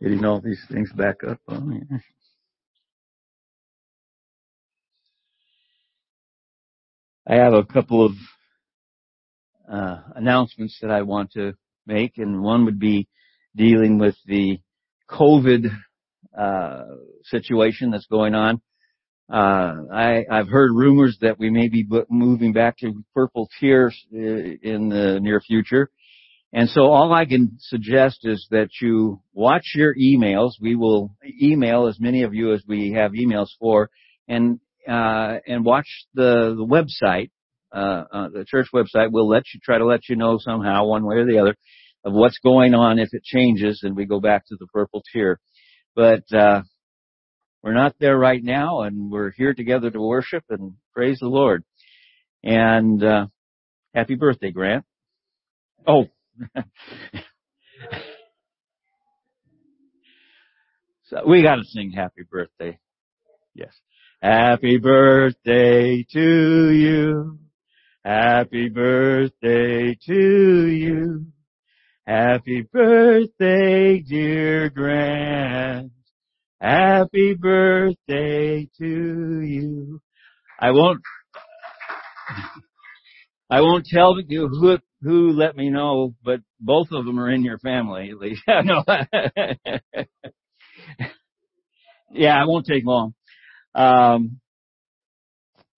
Getting all these things back up on me. I have a couple of uh, announcements that I want to make, and one would be dealing with the COVID uh, situation that's going on. Uh, I, I've heard rumors that we may be moving back to purple tiers uh, in the near future. And so all I can suggest is that you watch your emails. We will email as many of you as we have emails for and, uh, and watch the, the website, uh, uh, the church website. We'll let you, try to let you know somehow, one way or the other, of what's going on if it changes and we go back to the purple tier. But, uh, we're not there right now and we're here together to worship and praise the Lord. And, uh, happy birthday, Grant. Oh, so we gotta sing happy birthday. Yes. Happy birthday to you. Happy birthday to you. Happy birthday, dear Grant. Happy birthday to you. I won't, I won't tell you who, who let me know, but both of them are in your family at least. yeah, it won't take long. Um,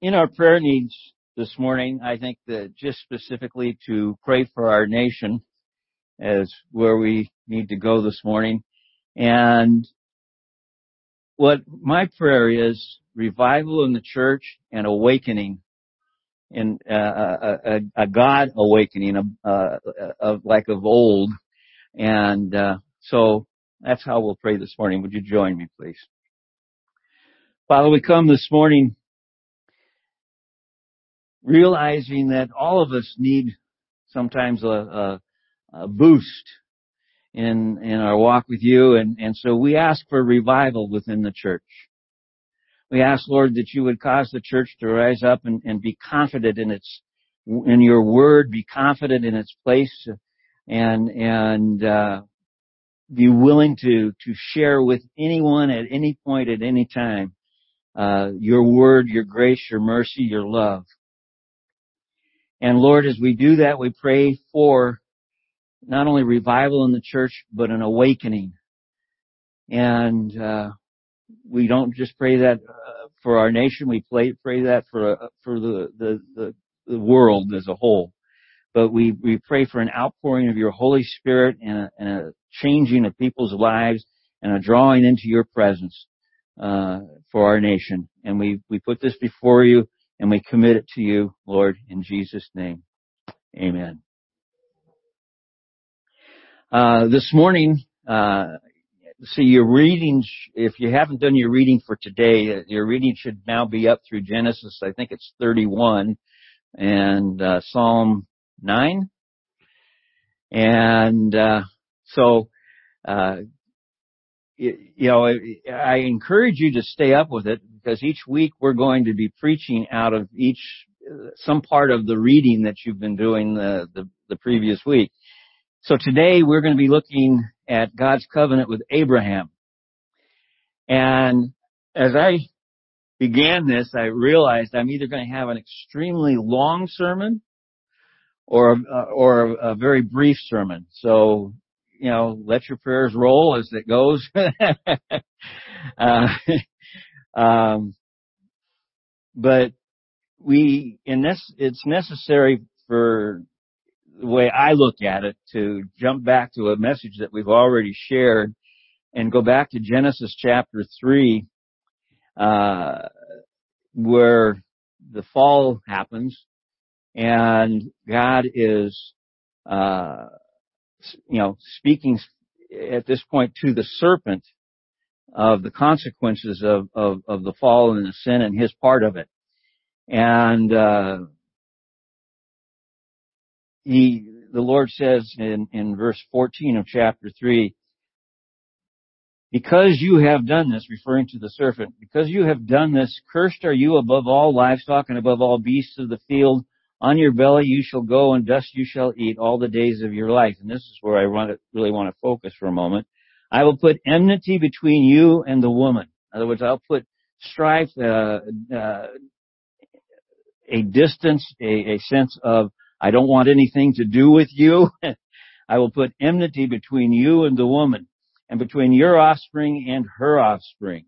in our prayer needs this morning, I think that just specifically to pray for our nation as where we need to go this morning. And what my prayer is revival in the church and awakening in uh, a, a, God awakening of, uh, like of old. And uh, so that's how we'll pray this morning. Would you join me, please? Father, we come this morning realizing that all of us need sometimes a, a, a boost in in our walk with you, and and so we ask for revival within the church. We ask, Lord, that you would cause the church to rise up and, and be confident in its, in your word, be confident in its place, and, and, uh, be willing to, to share with anyone at any point at any time, uh, your word, your grace, your mercy, your love. And Lord, as we do that, we pray for not only revival in the church, but an awakening. And, uh, we don't just pray that uh, for our nation. We pray, pray that for uh, for the, the, the the world as a whole. But we we pray for an outpouring of your Holy Spirit and a, and a changing of people's lives and a drawing into your presence uh, for our nation. And we we put this before you and we commit it to you, Lord, in Jesus' name. Amen. Uh, this morning, uh, see your readings, if you haven't done your reading for today, uh, your reading should now be up through Genesis, I think it's 31, and uh, Psalm 9. And uh, so, uh, you, you know, I encourage you to stay up with it because each week we're going to be preaching out of each, uh, some part of the reading that you've been doing the, the, the previous week. So today we're going to be looking at God's covenant with Abraham. And as I began this, I realized I'm either going to have an extremely long sermon or, uh, or a very brief sermon. So, you know, let your prayers roll as it goes. uh, um, but we, in this, it's necessary for the way I look at it to jump back to a message that we've already shared and go back to Genesis chapter 3, uh, where the fall happens and God is, uh, you know, speaking at this point to the serpent of the consequences of, of, of the fall and the sin and his part of it. And, uh, he, the Lord says in, in verse 14 of chapter 3, because you have done this, referring to the serpent, because you have done this, cursed are you above all livestock and above all beasts of the field. On your belly you shall go and dust you shall eat all the days of your life. And this is where I want to, really want to focus for a moment. I will put enmity between you and the woman. In other words, I'll put strife, uh, uh, a distance, a, a sense of I don't want anything to do with you. I will put enmity between you and the woman, and between your offspring and her offspring.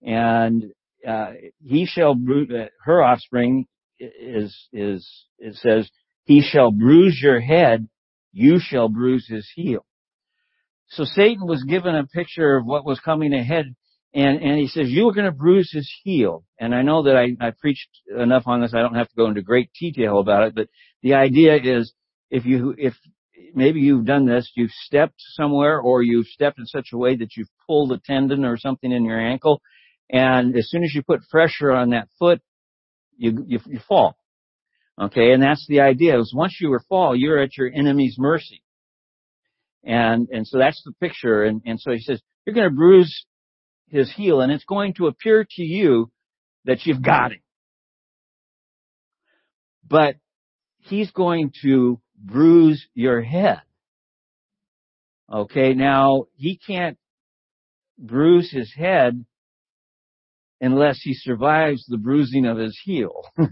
And uh, he shall bruise, uh, her offspring is is it says he shall bruise your head, you shall bruise his heel. So Satan was given a picture of what was coming ahead and, and he says, you are going to bruise his heel. And I know that I, I preached enough on this. I don't have to go into great detail about it, but the idea is if you, if maybe you've done this, you've stepped somewhere or you've stepped in such a way that you've pulled a tendon or something in your ankle. And as soon as you put pressure on that foot, you, you, you fall. Okay. And that's the idea is once you fall, you're at your enemy's mercy. And, and so that's the picture. And, and so he says, you're going to bruise his heel and it's going to appear to you that you've got him. But he's going to bruise your head. Okay, now he can't bruise his head unless he survives the bruising of his heel. you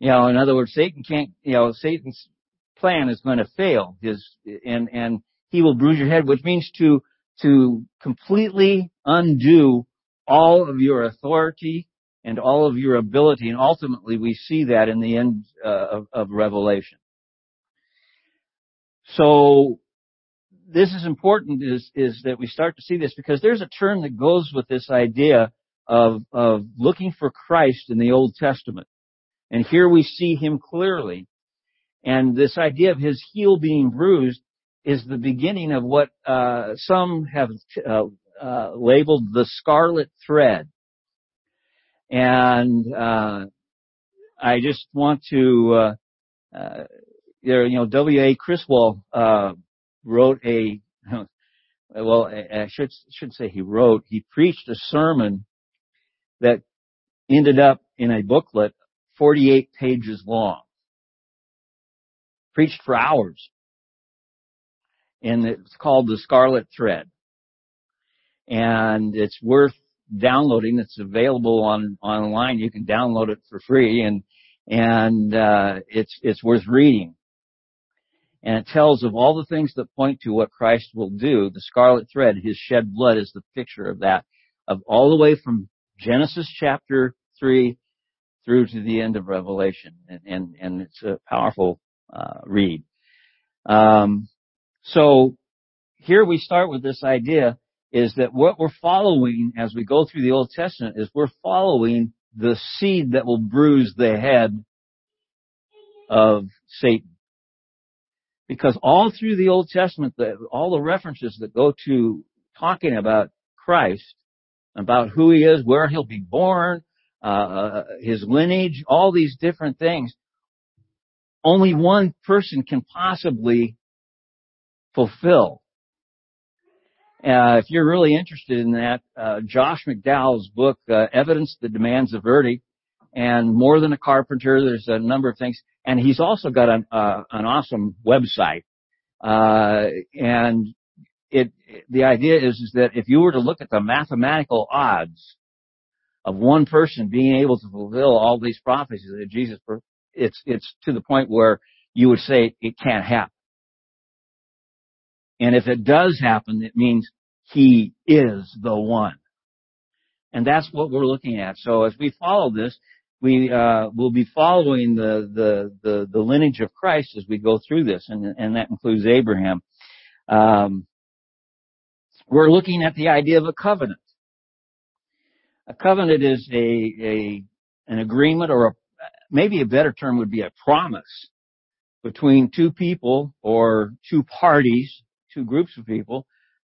know, in other words, Satan can't, you know, Satan's plan is going to fail. His, and, and he will bruise your head, which means to to completely undo all of your authority and all of your ability. And ultimately, we see that in the end uh, of, of Revelation. So this is important is, is that we start to see this because there's a term that goes with this idea of, of looking for Christ in the Old Testament. And here we see him clearly. And this idea of his heel being bruised is the beginning of what uh, some have uh, uh, labeled the scarlet thread. And uh, I just want to, uh, uh, you know, W.A. Criswell wrote a, well, I should should say he wrote, he preached a sermon that ended up in a booklet 48 pages long. Preached for hours and it's called the Scarlet Thread. And it's worth downloading. It's available on online. You can download it for free, and and uh, it's it's worth reading. And it tells of all the things that point to what Christ will do. The scarlet thread, His shed blood, is the picture of that, of all the way from Genesis chapter three through to the end of Revelation, and and, and it's a powerful uh, read. Um, so here we start with this idea is that what we're following as we go through the Old Testament is we're following the seed that will bruise the head of Satan. Because all through the Old Testament, the, all the references that go to talking about Christ, about who he is, where he'll be born, uh, uh his lineage, all these different things, only one person can possibly fulfill. Uh, if you're really interested in that, uh, Josh McDowell's book, uh, Evidence That Demands a Verdict, and More Than a Carpenter, there's a number of things. And he's also got an, uh, an awesome website. Uh, and it, the idea is, is that if you were to look at the mathematical odds of one person being able to fulfill all these prophecies that Jesus, it's, it's to the point where you would say it can't happen. And if it does happen, it means he is the one. And that's what we're looking at. So as we follow this, we uh, will be following the, the, the the lineage of Christ as we go through this, and and that includes Abraham. Um, we're looking at the idea of a covenant. A covenant is a a an agreement, or a, maybe a better term would be a promise between two people or two parties two groups of people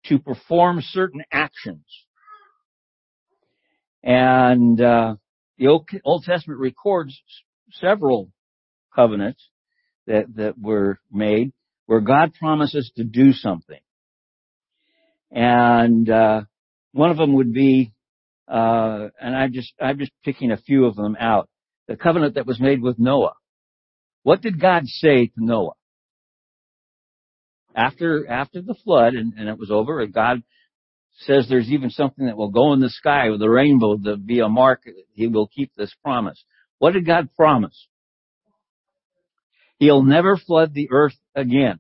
to perform certain actions. And uh, the Old Testament records several covenants that that were made where God promises to do something. And uh, one of them would be, uh, and I'm just I'm just picking a few of them out. The covenant that was made with Noah. What did God say to Noah? After after the flood and, and it was over, and God says there's even something that will go in the sky with a rainbow to be a mark. He will keep this promise. What did God promise? He'll never flood the earth again.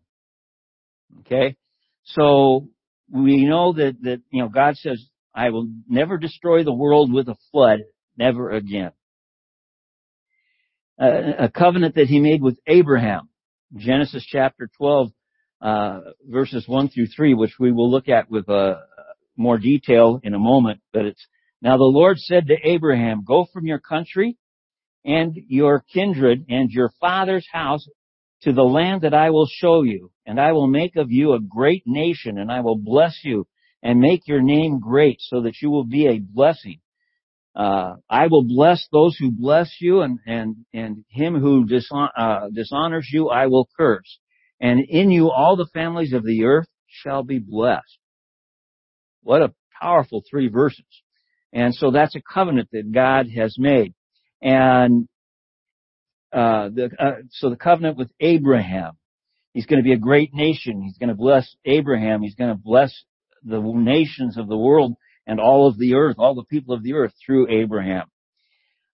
Okay? So we know that, that, you know, God says, I will never destroy the world with a flood, never again. a covenant that he made with Abraham. Genesis chapter 12, uh, verses 1 through 3, which we will look at with uh, more detail in a moment, but it's, now the Lord said to Abraham, go from your country and your kindred and your father's house to the land that I will show you, and I will make of you a great nation, and I will bless you and make your name great so that you will be a blessing. Uh, I will bless those who bless you and, and, and him who dishon- uh, dishonors you I will curse. And in you all the families of the earth shall be blessed. What a powerful three verses. And so that's a covenant that God has made. And uh, the, uh, so the covenant with Abraham. He's going to be a great nation. He's going to bless Abraham. He's going to bless the nations of the world and all of the earth, all the people of the earth through Abraham.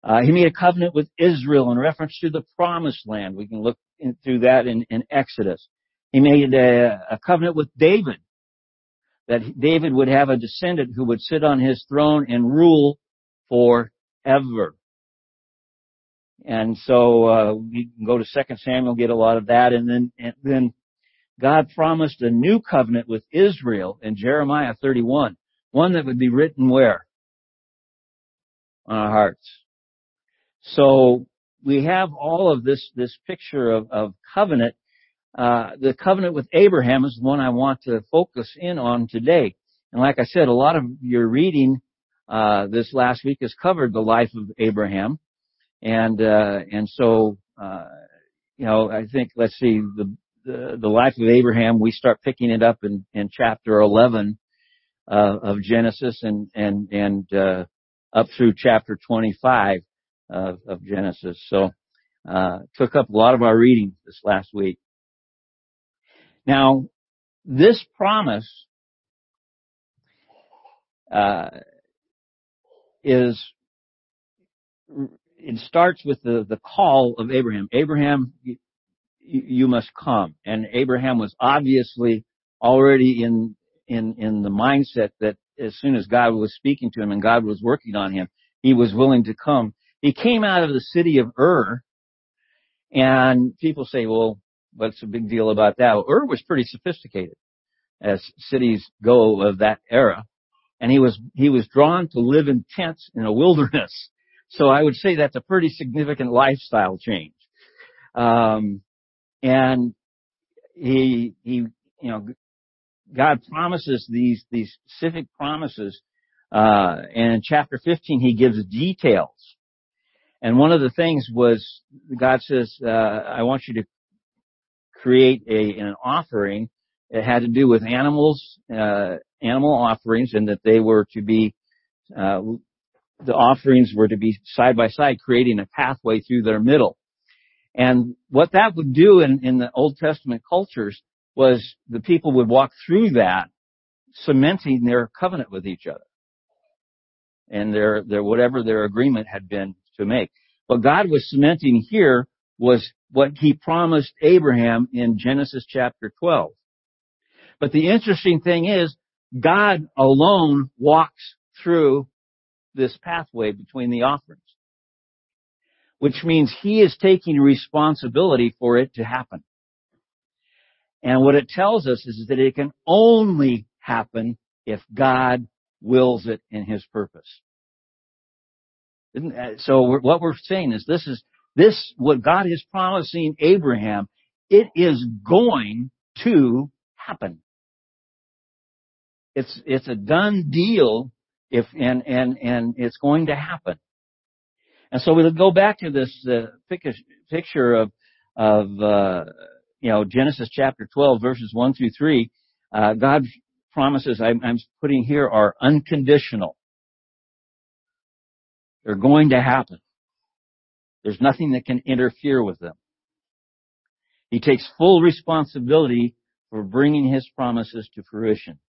Uh, he made a covenant with Israel in reference to the promised land. We can look through that in, in, Exodus. He made a, a covenant with David that David would have a descendant who would sit on his throne and rule forever. And so uh, we can go to Second Samuel, get a lot of that, and then and then God promised a new covenant with Israel in Jeremiah 31, one that would be written where on our hearts. So we have all of this this picture of, of covenant. Uh, the covenant with Abraham is the one I want to focus in on today. And like I said, a lot of your reading uh, this last week has covered the life of Abraham. And, uh, and so, uh, you know, I think, let's see, the, the, the life of Abraham, we start picking it up in, in chapter 11, uh, of Genesis and, and, and, uh, up through chapter 25 of, of Genesis. So, uh, took up a lot of our reading this last week. Now, this promise, uh, is it starts with the, the call of Abraham. Abraham, you, you must come. And Abraham was obviously already in, in, in the mindset that as soon as God was speaking to him and God was working on him, he was willing to come. He came out of the city of Ur, and people say, well, what's the big deal about that? Well, Ur was pretty sophisticated, as cities go of that era. And he was, he was drawn to live in tents in a wilderness. So I would say that's a pretty significant lifestyle change. Um, and he, he, you know, God promises these, these specific promises, uh, and in chapter 15 he gives details. And one of the things was, God says, uh, I want you to create a, an offering. It had to do with animals, uh, animal offerings and that they were to be, uh, the offerings were to be side by side, creating a pathway through their middle. And what that would do in, in the Old Testament cultures was the people would walk through that, cementing their covenant with each other. And their, their, whatever their agreement had been to make. What God was cementing here was what he promised Abraham in Genesis chapter 12. But the interesting thing is, God alone walks through this pathway between the offerings. Which means he is taking responsibility for it to happen. And what it tells us is that it can only happen if God wills it in his purpose. So what we're saying is this is, this, what God is promising Abraham, it is going to happen. It's, it's a done deal if, and, and, and it's going to happen. And so we'll go back to this uh, picture of, of, uh, you know, Genesis chapter 12 verses 1 through 3. Uh, God promises I'm, I'm putting here are unconditional. They're going to happen. There's nothing that can interfere with them. He takes full responsibility for bringing his promises to fruition.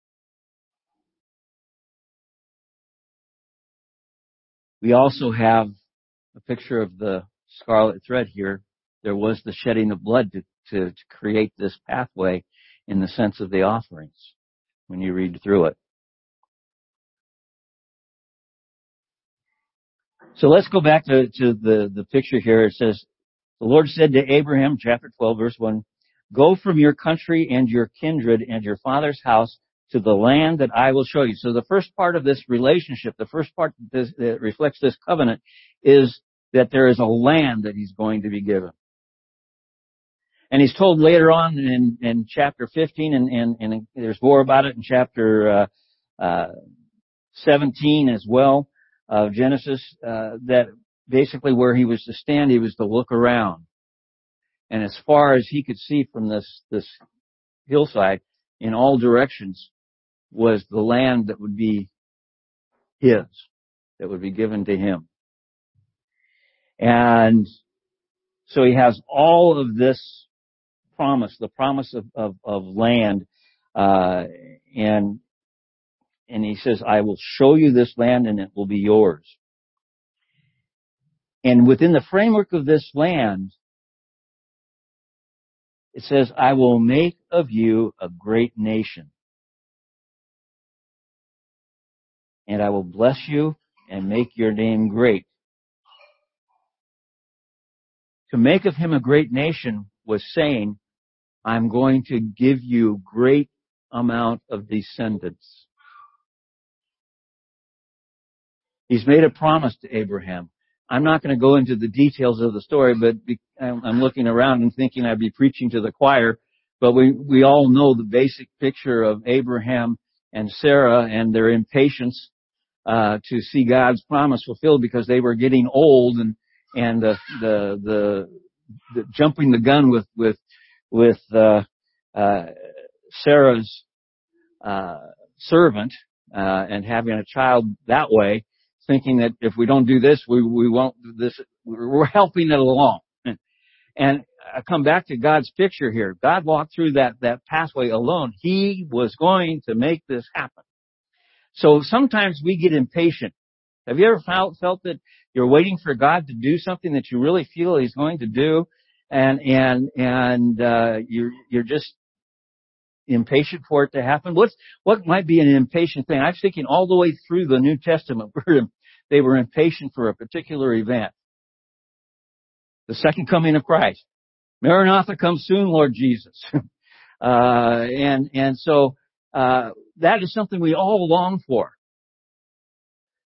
We also have a picture of the scarlet thread here. There was the shedding of blood to, to, to create this pathway in the sense of the offerings when you read through it. So let's go back to, to the, the picture here. It says, the Lord said to Abraham, chapter 12, verse 1, Go from your country and your kindred and your father's house to the land that I will show you. So the first part of this relationship, the first part that, reflects this covenant is that there is a land that he's going to be given. And he's told later on in, in chapter 15, and, and, and, there's more about it in chapter uh, uh, 17 as well of Genesis, uh, that basically where he was to stand, he was to look around. And as far as he could see from this, this hillside, in all directions, was the land that would be his, that would be given to him. And so he has all of this promise, the promise of, of, of land, uh, and and he says, I will show you this land and it will be yours. And within the framework of this land, it says, I will make of you a great nation. And I will bless you and make your name great. To make of him a great nation was saying, I'm going to give you great amount of descendants. He's made a promise to Abraham. I'm not going to go into the details of the story, but I'm looking around and thinking I'd be preaching to the choir, but we, we all know the basic picture of Abraham and Sarah and their impatience uh, to see God's promise fulfilled because they were getting old and and the the the, the jumping the gun with with with uh, uh, Sarah's uh, servant uh, and having a child that way, thinking that if we don't do this, we we won't do this. We're helping it along. And I come back to God's picture here. God walked through that that pathway alone. He was going to make this happen. So sometimes we get impatient. Have you ever felt, felt that you're waiting for God to do something that you really feel He's going to do, and and and uh, you're you're just impatient for it to happen? What's what might be an impatient thing? I'm thinking all the way through the New Testament where they were impatient for a particular event. The second coming of Christ. Maranatha, come soon, Lord Jesus. uh, and and so uh, that is something we all long for.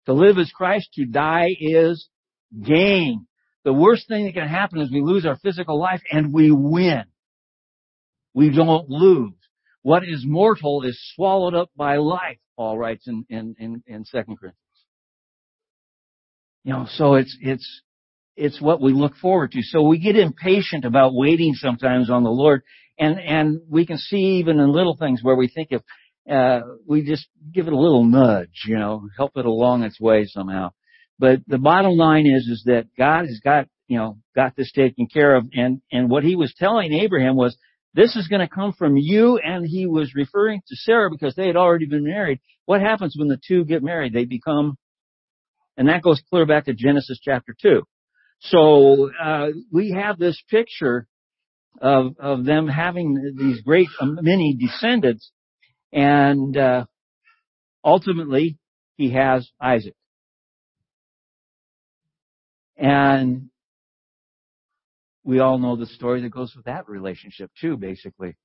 To live as Christ, to die is gain. The worst thing that can happen is we lose our physical life and we win. We don't lose. What is mortal is swallowed up by life, Paul writes in, in, in, in 2 Corinthians. You know, so it's, it's, it's what we look forward to. So we get impatient about waiting sometimes on the Lord and, and we can see even in little things where we think if, uh, we just give it a little nudge, you know, help it along its way somehow. But the bottom line is, is that God has got, you know, got this taken care of. And, and what he was telling Abraham was, this is going to come from you. And he was referring to Sarah because they had already been married. What happens when the two get married? They become, and that goes clear back to Genesis chapter 2. So, uh, we have this picture of, of them having these great um, many descendants and uh, ultimately, he has Isaac. And we all know the story that goes with that relationship too, basically.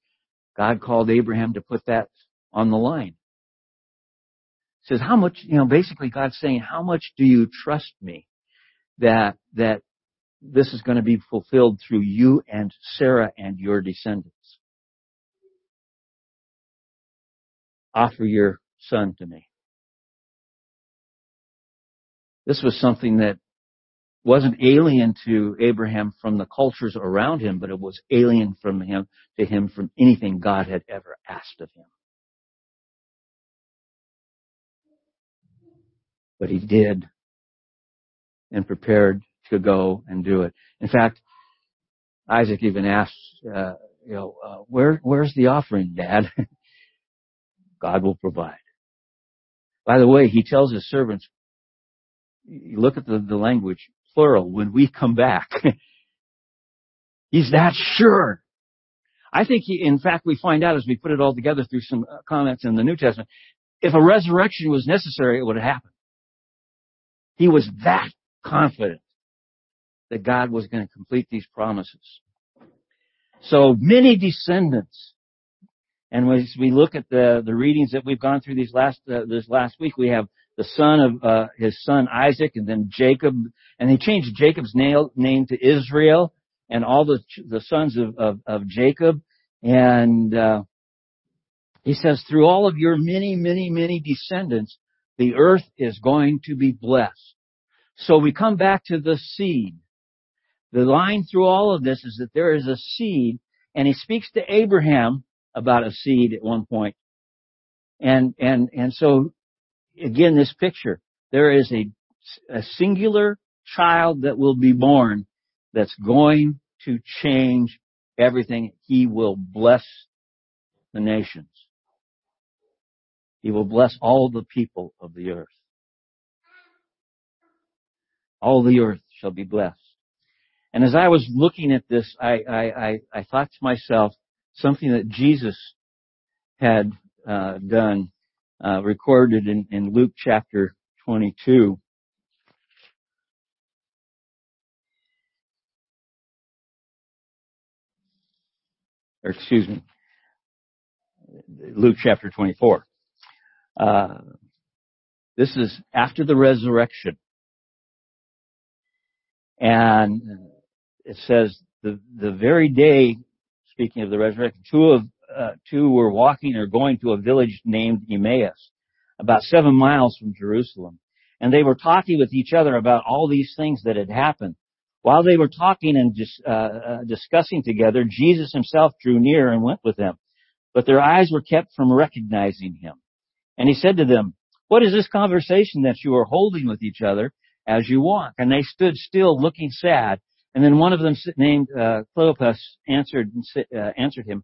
God called Abraham to put that on the line. says, how much, you know, basically God's saying, how much do you trust me that, that this is going to be fulfilled through you and Sarah and your descendants? offer your son to me. This was something that wasn't alien to Abraham from the cultures around him, but it was alien from him to him from anything God had ever asked of him. But he did and prepared to go and do it. In fact, Isaac even asked, uh, you know, uh, where, where's the offering, Dad? God will provide. By the way, he tells his servants, you look at the, the language, plural, when we come back. He's that sure. I think he, in fact, we find out as we put it all together through some uh, comments in the New Testament, if a resurrection was necessary, it would have happened. He was that confident that God was going to complete these promises. So many descendants. And as we look at the, the readings that we've gone through these last, uh, this last week, we have the son of, uh, his son Isaac and then Jacob, and he changed Jacob's name to Israel and all the, the sons of, of, of Jacob. And, uh, he says, through all of your many, many, many descendants, the earth is going to be blessed. So we come back to the seed. The line through all of this is that there is a seed, and he speaks to Abraham about a seed at one point. And, and, and so, again, this picture, there is a, a singular child that will be born that's going to change everything. He will bless the nations. He will bless all the people of the earth. All the earth shall be blessed. And as I was looking at this, I, I, I, I thought to myself something that Jesus had uh, done, uh, recorded in, in Luke chapter 22. Or excuse me, Luke chapter 24. Uh, this is after the resurrection. And it says the, the very day, speaking of the resurrection, two of, uh, two were walking or going to a village named Emmaus, about seven miles from Jerusalem. And they were talking with each other about all these things that had happened. While they were talking and dis, uh, uh, discussing together, Jesus himself drew near and went with them. But their eyes were kept from recognizing him. And he said to them, what is this conversation that you are holding with each other as you walk? And they stood still looking sad. And then one of them named uh, Cleopas answered uh, answered him,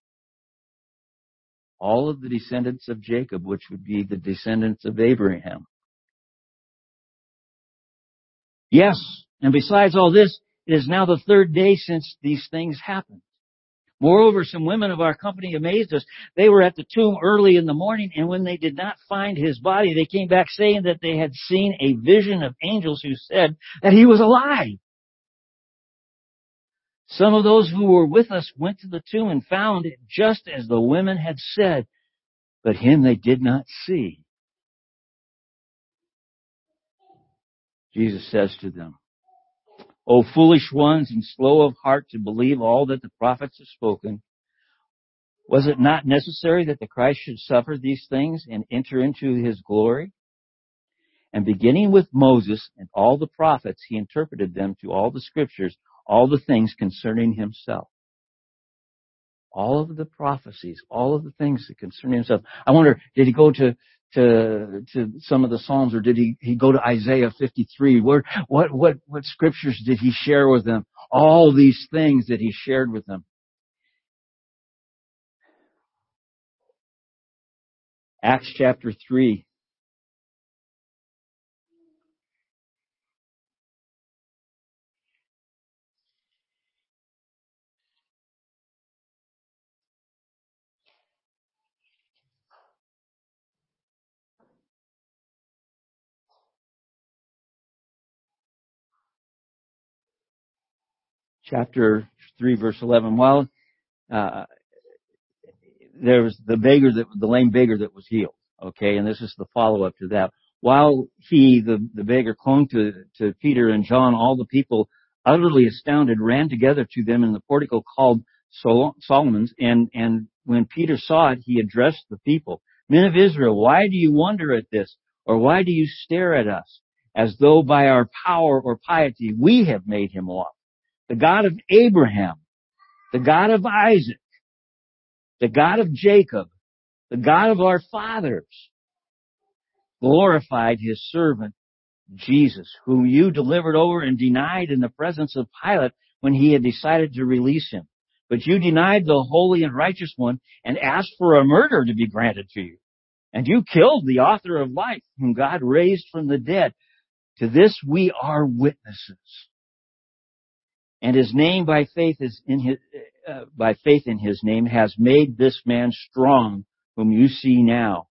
All of the descendants of Jacob, which would be the descendants of Abraham. Yes, and besides all this, it is now the third day since these things happened. Moreover, some women of our company amazed us. They were at the tomb early in the morning, and when they did not find his body, they came back saying that they had seen a vision of angels who said that he was alive. Some of those who were with us went to the tomb and found it just as the women had said, but him they did not see. Jesus says to them, O foolish ones and slow of heart to believe all that the prophets have spoken, was it not necessary that the Christ should suffer these things and enter into his glory? And beginning with Moses and all the prophets, he interpreted them to all the scriptures all the things concerning himself. All of the prophecies, all of the things that concern himself. I wonder, did he go to, to, to some of the Psalms or did he, he go to Isaiah 53? Where, what, what, what scriptures did he share with them? All these things that he shared with them. Acts chapter 3, chapter 3 verse 11. While, uh, there was the beggar that, the lame beggar that was healed. Okay. And this is the follow up to that. While he, the, the beggar clung to, to Peter and John, all the people utterly astounded ran together to them in the portico called Sol- Solomon's. And, and when Peter saw it, he addressed the people. Men of Israel, why do you wonder at this? Or why do you stare at us as though by our power or piety we have made him walk? the God of Abraham, the God of Isaac, the God of Jacob, the God of our fathers, glorified his servant Jesus, whom you delivered over and denied in the presence of Pilate when he had decided to release him. But you denied the holy and righteous one and asked for a murder to be granted to you. And you killed the author of life, whom God raised from the dead. To this we are witnesses and his name by faith is in his, uh, by faith in his name has made this man strong whom you see now.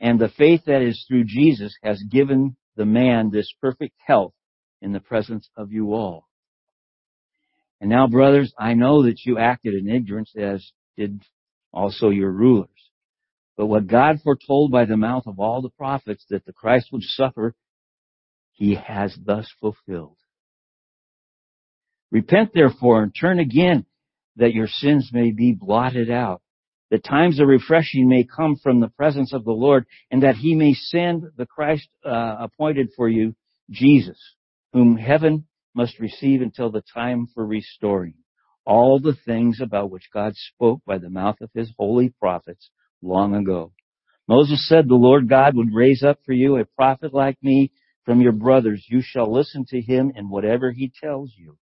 And the faith that is through Jesus has given the man this perfect health in the presence of you all. And now brothers, I know that you acted in ignorance as did also your rulers. But what God foretold by the mouth of all the prophets that the Christ would suffer, he has thus fulfilled. Repent therefore and turn again that your sins may be blotted out, that times of refreshing may come from the presence of the Lord, and that he may send the Christ uh, appointed for you, Jesus, whom heaven must receive until the time for restoring all the things about which God spoke by the mouth of his holy prophets long ago. Moses said the Lord God would raise up for you a prophet like me from your brothers. You shall listen to him in whatever he tells you.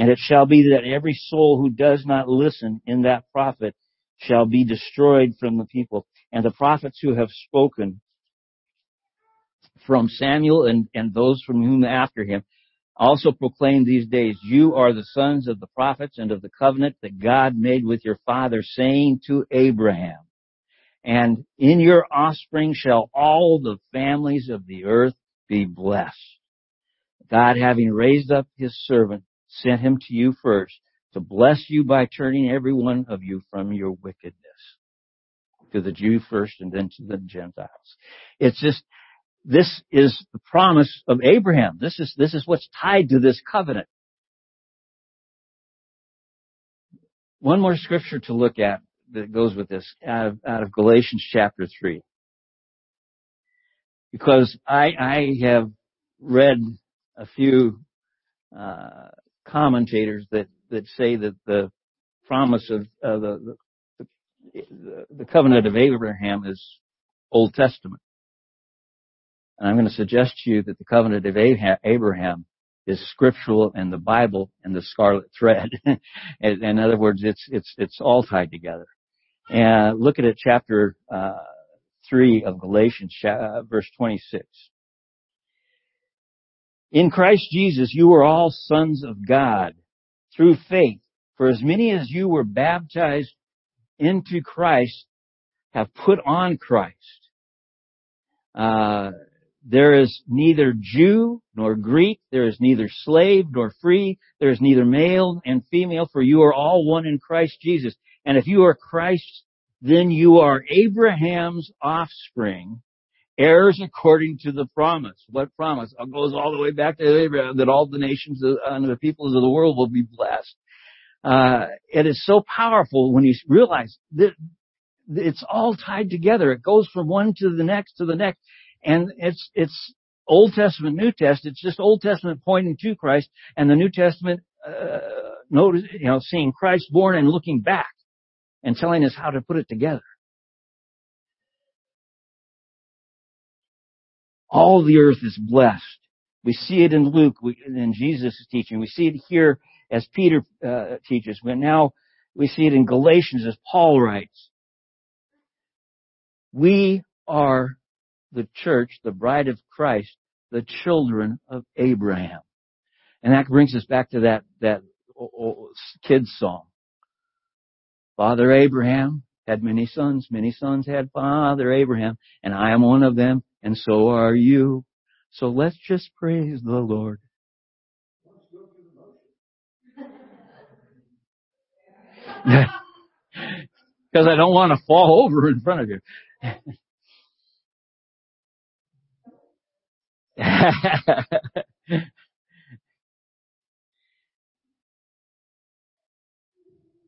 And it shall be that every soul who does not listen in that prophet shall be destroyed from the people. And the prophets who have spoken from Samuel and, and those from whom after him also proclaim these days, you are the sons of the prophets and of the covenant that God made with your father, saying to Abraham, and in your offspring shall all the families of the earth be blessed. God having raised up his servant sent him to you first to bless you by turning every one of you from your wickedness to the Jew first and then to the Gentiles. It's just, this is the promise of Abraham. This is, this is what's tied to this covenant. One more scripture to look at that goes with this out of, out of Galatians chapter three. Because I, I have read a few, uh, commentators that that say that the promise of uh, the, the, the covenant of Abraham is Old Testament, and I'm going to suggest to you that the covenant of Abraham is scriptural and the Bible and the scarlet thread. in, other words, it's it's it's all tied together. And look at it, chapter uh, three of Galatians, uh, verse 26. In Christ Jesus, you are all sons of God through faith. For as many as you were baptized into Christ have put on Christ. Uh, there is neither Jew nor Greek. There is neither slave nor free. There is neither male and female, for you are all one in Christ Jesus. And if you are Christ, then you are Abraham's offspring heirs according to the promise. What promise? It goes all the way back to Abraham that all the nations and the peoples of the world will be blessed. Uh, it is so powerful when you realize that it's all tied together. It goes from one to the next to the next. And it's, it's Old Testament, New Testament. It's just Old Testament pointing to Christ and the New Testament, uh, notice, you know, seeing Christ born and looking back and telling us how to put it together. All the earth is blessed. We see it in Luke, in Jesus' teaching. We see it here as Peter uh, teaches. But now we see it in Galatians as Paul writes. We are the church, the bride of Christ, the children of Abraham. And that brings us back to that, that kids song. Father Abraham, had many sons. Many sons had Father Abraham, and I am one of them, and so are you. So let's just praise the Lord. Because I don't want to fall over in front of you.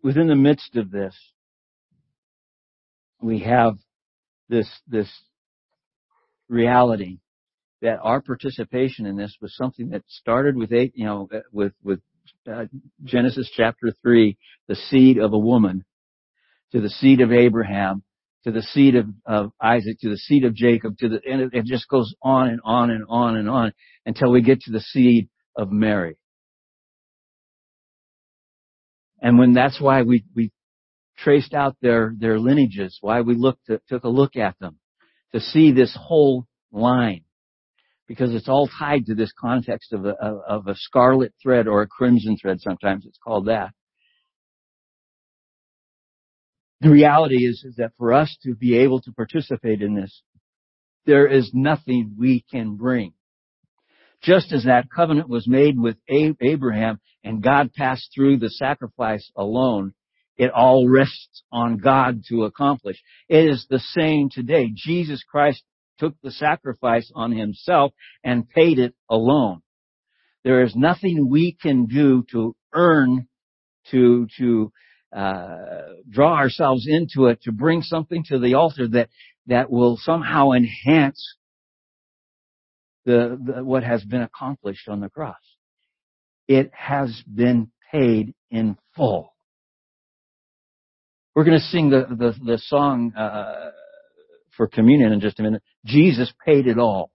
Within the midst of this, we have this, this reality that our participation in this was something that started with eight, you know, with, with uh, Genesis chapter 3, the seed of a woman, to the seed of Abraham, to the seed of, of Isaac, to the seed of Jacob, to the, and it, it just goes on and on and on and on until we get to the seed of Mary. And when that's why we, we traced out their, their lineages, why we looked at, took a look at them to see this whole line. Because it's all tied to this context of a, of a scarlet thread or a crimson thread. Sometimes it's called that. The reality is, is that for us to be able to participate in this, there is nothing we can bring. Just as that covenant was made with Abraham and God passed through the sacrifice alone, it all rests on God to accomplish. It is the same today. Jesus Christ took the sacrifice on himself and paid it alone. There is nothing we can do to earn, to, to, uh, draw ourselves into it, to bring something to the altar that, that will somehow enhance the, the, what has been accomplished on the cross. It has been paid in full. We're going to sing the the, the song uh, for communion in just a minute. Jesus paid it all.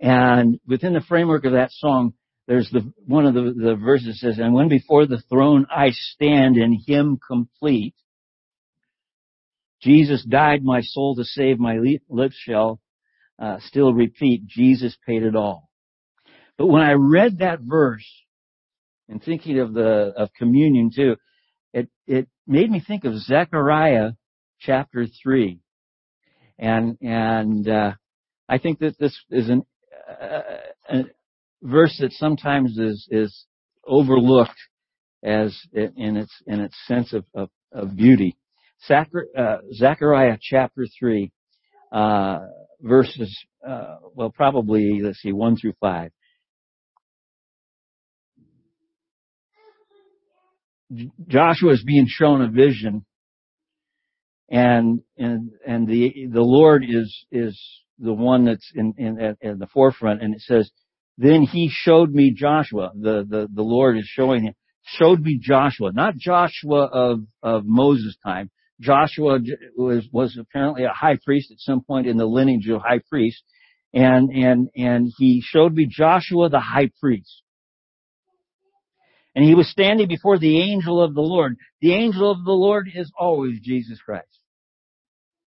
And within the framework of that song, there's the one of the, the verses says, "And when before the throne I stand in Him complete." Jesus died my soul to save, my lips shall uh, still repeat, Jesus paid it all. But when I read that verse, and thinking of the, of communion too, it, it made me think of Zechariah chapter 3. And, and, uh, I think that this is an, uh, a verse that sometimes is, is overlooked as in its, in its sense of, of, of beauty. Uh, Zechariah chapter 3, uh, verses, uh, well, probably, let's see, 1 through 5. Joshua is being shown a vision and, and, and the, the Lord is, is the one that's in, in, at, at the forefront and it says, then he showed me Joshua. The, the, the Lord is showing him, showed me Joshua, not Joshua of, of Moses' time, Joshua was, was apparently a high priest at some point in the lineage of high priests. And, and, and he showed me Joshua the high priest. And he was standing before the angel of the Lord. The angel of the Lord is always Jesus Christ.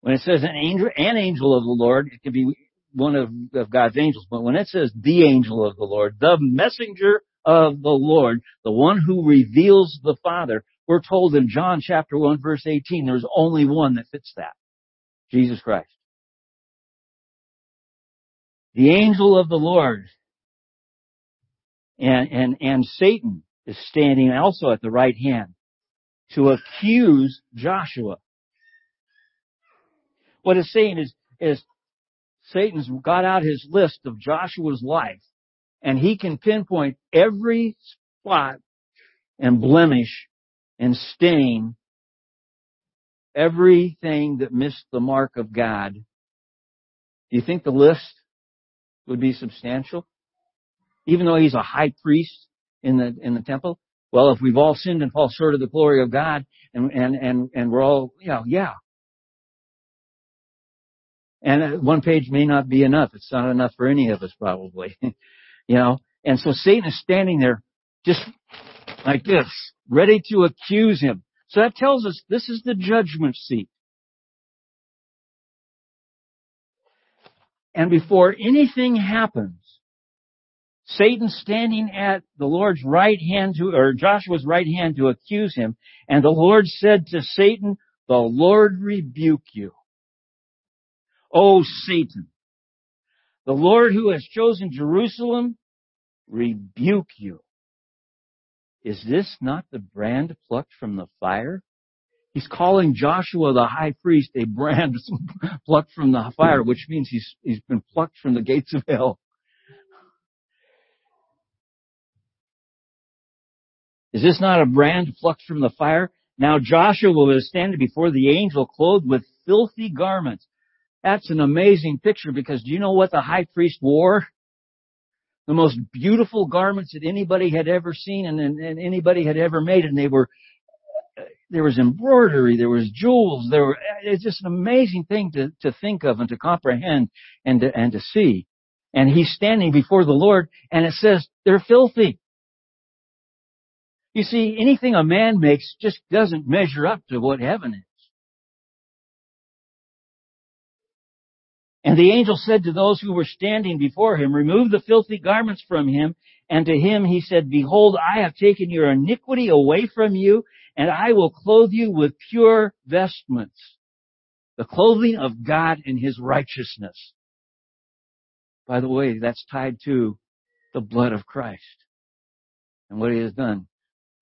When it says an angel, an angel of the Lord, it can be one of, of God's angels. But when it says the angel of the Lord, the messenger of the Lord, the one who reveals the Father, we're told in John chapter 1 verse 18, there's only one that fits that. Jesus Christ. The angel of the Lord and, and, and Satan is standing also at the right hand to accuse Joshua. What it's saying is, is Satan's got out his list of Joshua's life and he can pinpoint every spot and blemish and stain everything that missed the mark of God, do you think the list would be substantial? Even though he's a high priest in the in the temple? Well, if we've all sinned and fall short of the glory of God and and and, and we're all, you know, yeah. And uh, one page may not be enough. It's not enough for any of us probably. you know, and so Satan is standing there just like this ready to accuse him. So that tells us this is the judgment seat. And before anything happens, Satan standing at the Lord's right hand to, or Joshua's right hand to accuse him, and the Lord said to Satan, the Lord rebuke you. O Satan, the Lord who has chosen Jerusalem rebuke you. Is this not the brand plucked from the fire? He's calling Joshua the high priest a brand plucked from the fire, which means he's, he's been plucked from the gates of hell. Is this not a brand plucked from the fire? Now Joshua was standing before the angel clothed with filthy garments. That's an amazing picture because do you know what the high priest wore? The most beautiful garments that anybody had ever seen and, and, and anybody had ever made and they were there was embroidery, there was jewels, there were, it's just an amazing thing to, to think of and to comprehend and to, and to see. And he's standing before the Lord and it says they're filthy. You see, anything a man makes just doesn't measure up to what heaven is. And the angel said to those who were standing before him, remove the filthy garments from him. And to him he said, behold, I have taken your iniquity away from you and I will clothe you with pure vestments. The clothing of God in His righteousness. By the way, that's tied to the blood of Christ and what He has done.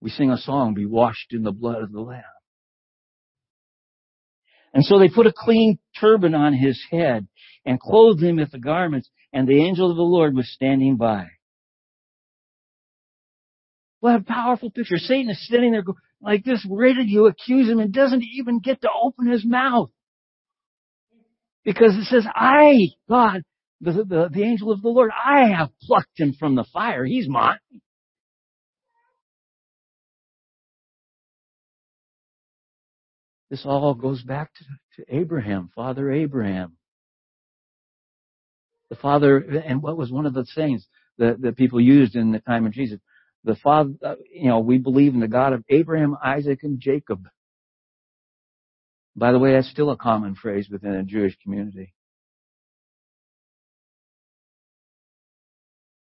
We sing a song, be washed in the blood of the Lamb. And so they put a clean turban on his head and clothed him with the garments, and the angel of the Lord was standing by. What a powerful picture. Satan is sitting there like this, ready to accuse him and doesn't even get to open his mouth. Because it says, I, God, the, the, the angel of the Lord, I have plucked him from the fire. He's mine. This all goes back to, to Abraham, Father Abraham. The father, and what was one of the sayings that, that people used in the time of Jesus? the father, you know, we believe in the God of Abraham, Isaac, and Jacob. By the way, that's still a common phrase within a Jewish community.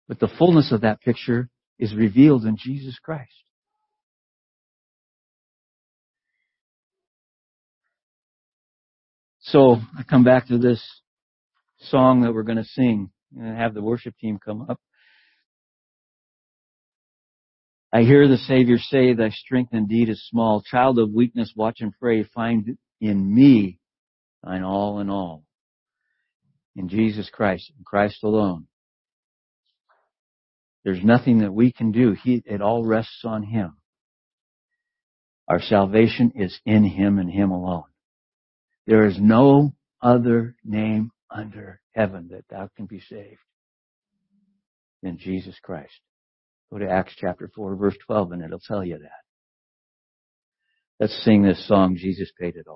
But the fullness of that picture is revealed in Jesus Christ. So I come back to this song that we're going to sing and have the worship team come up. I hear the Savior say, Thy strength indeed is small. Child of weakness, watch and pray. Find in me thine all in all. In Jesus Christ, in Christ alone. There's nothing that we can do. He, it all rests on Him. Our salvation is in Him and Him alone. There is no other name under heaven that thou can be saved than Jesus Christ. Go to Acts chapter 4 verse 12 and it'll tell you that. Let's sing this song, Jesus paid it all.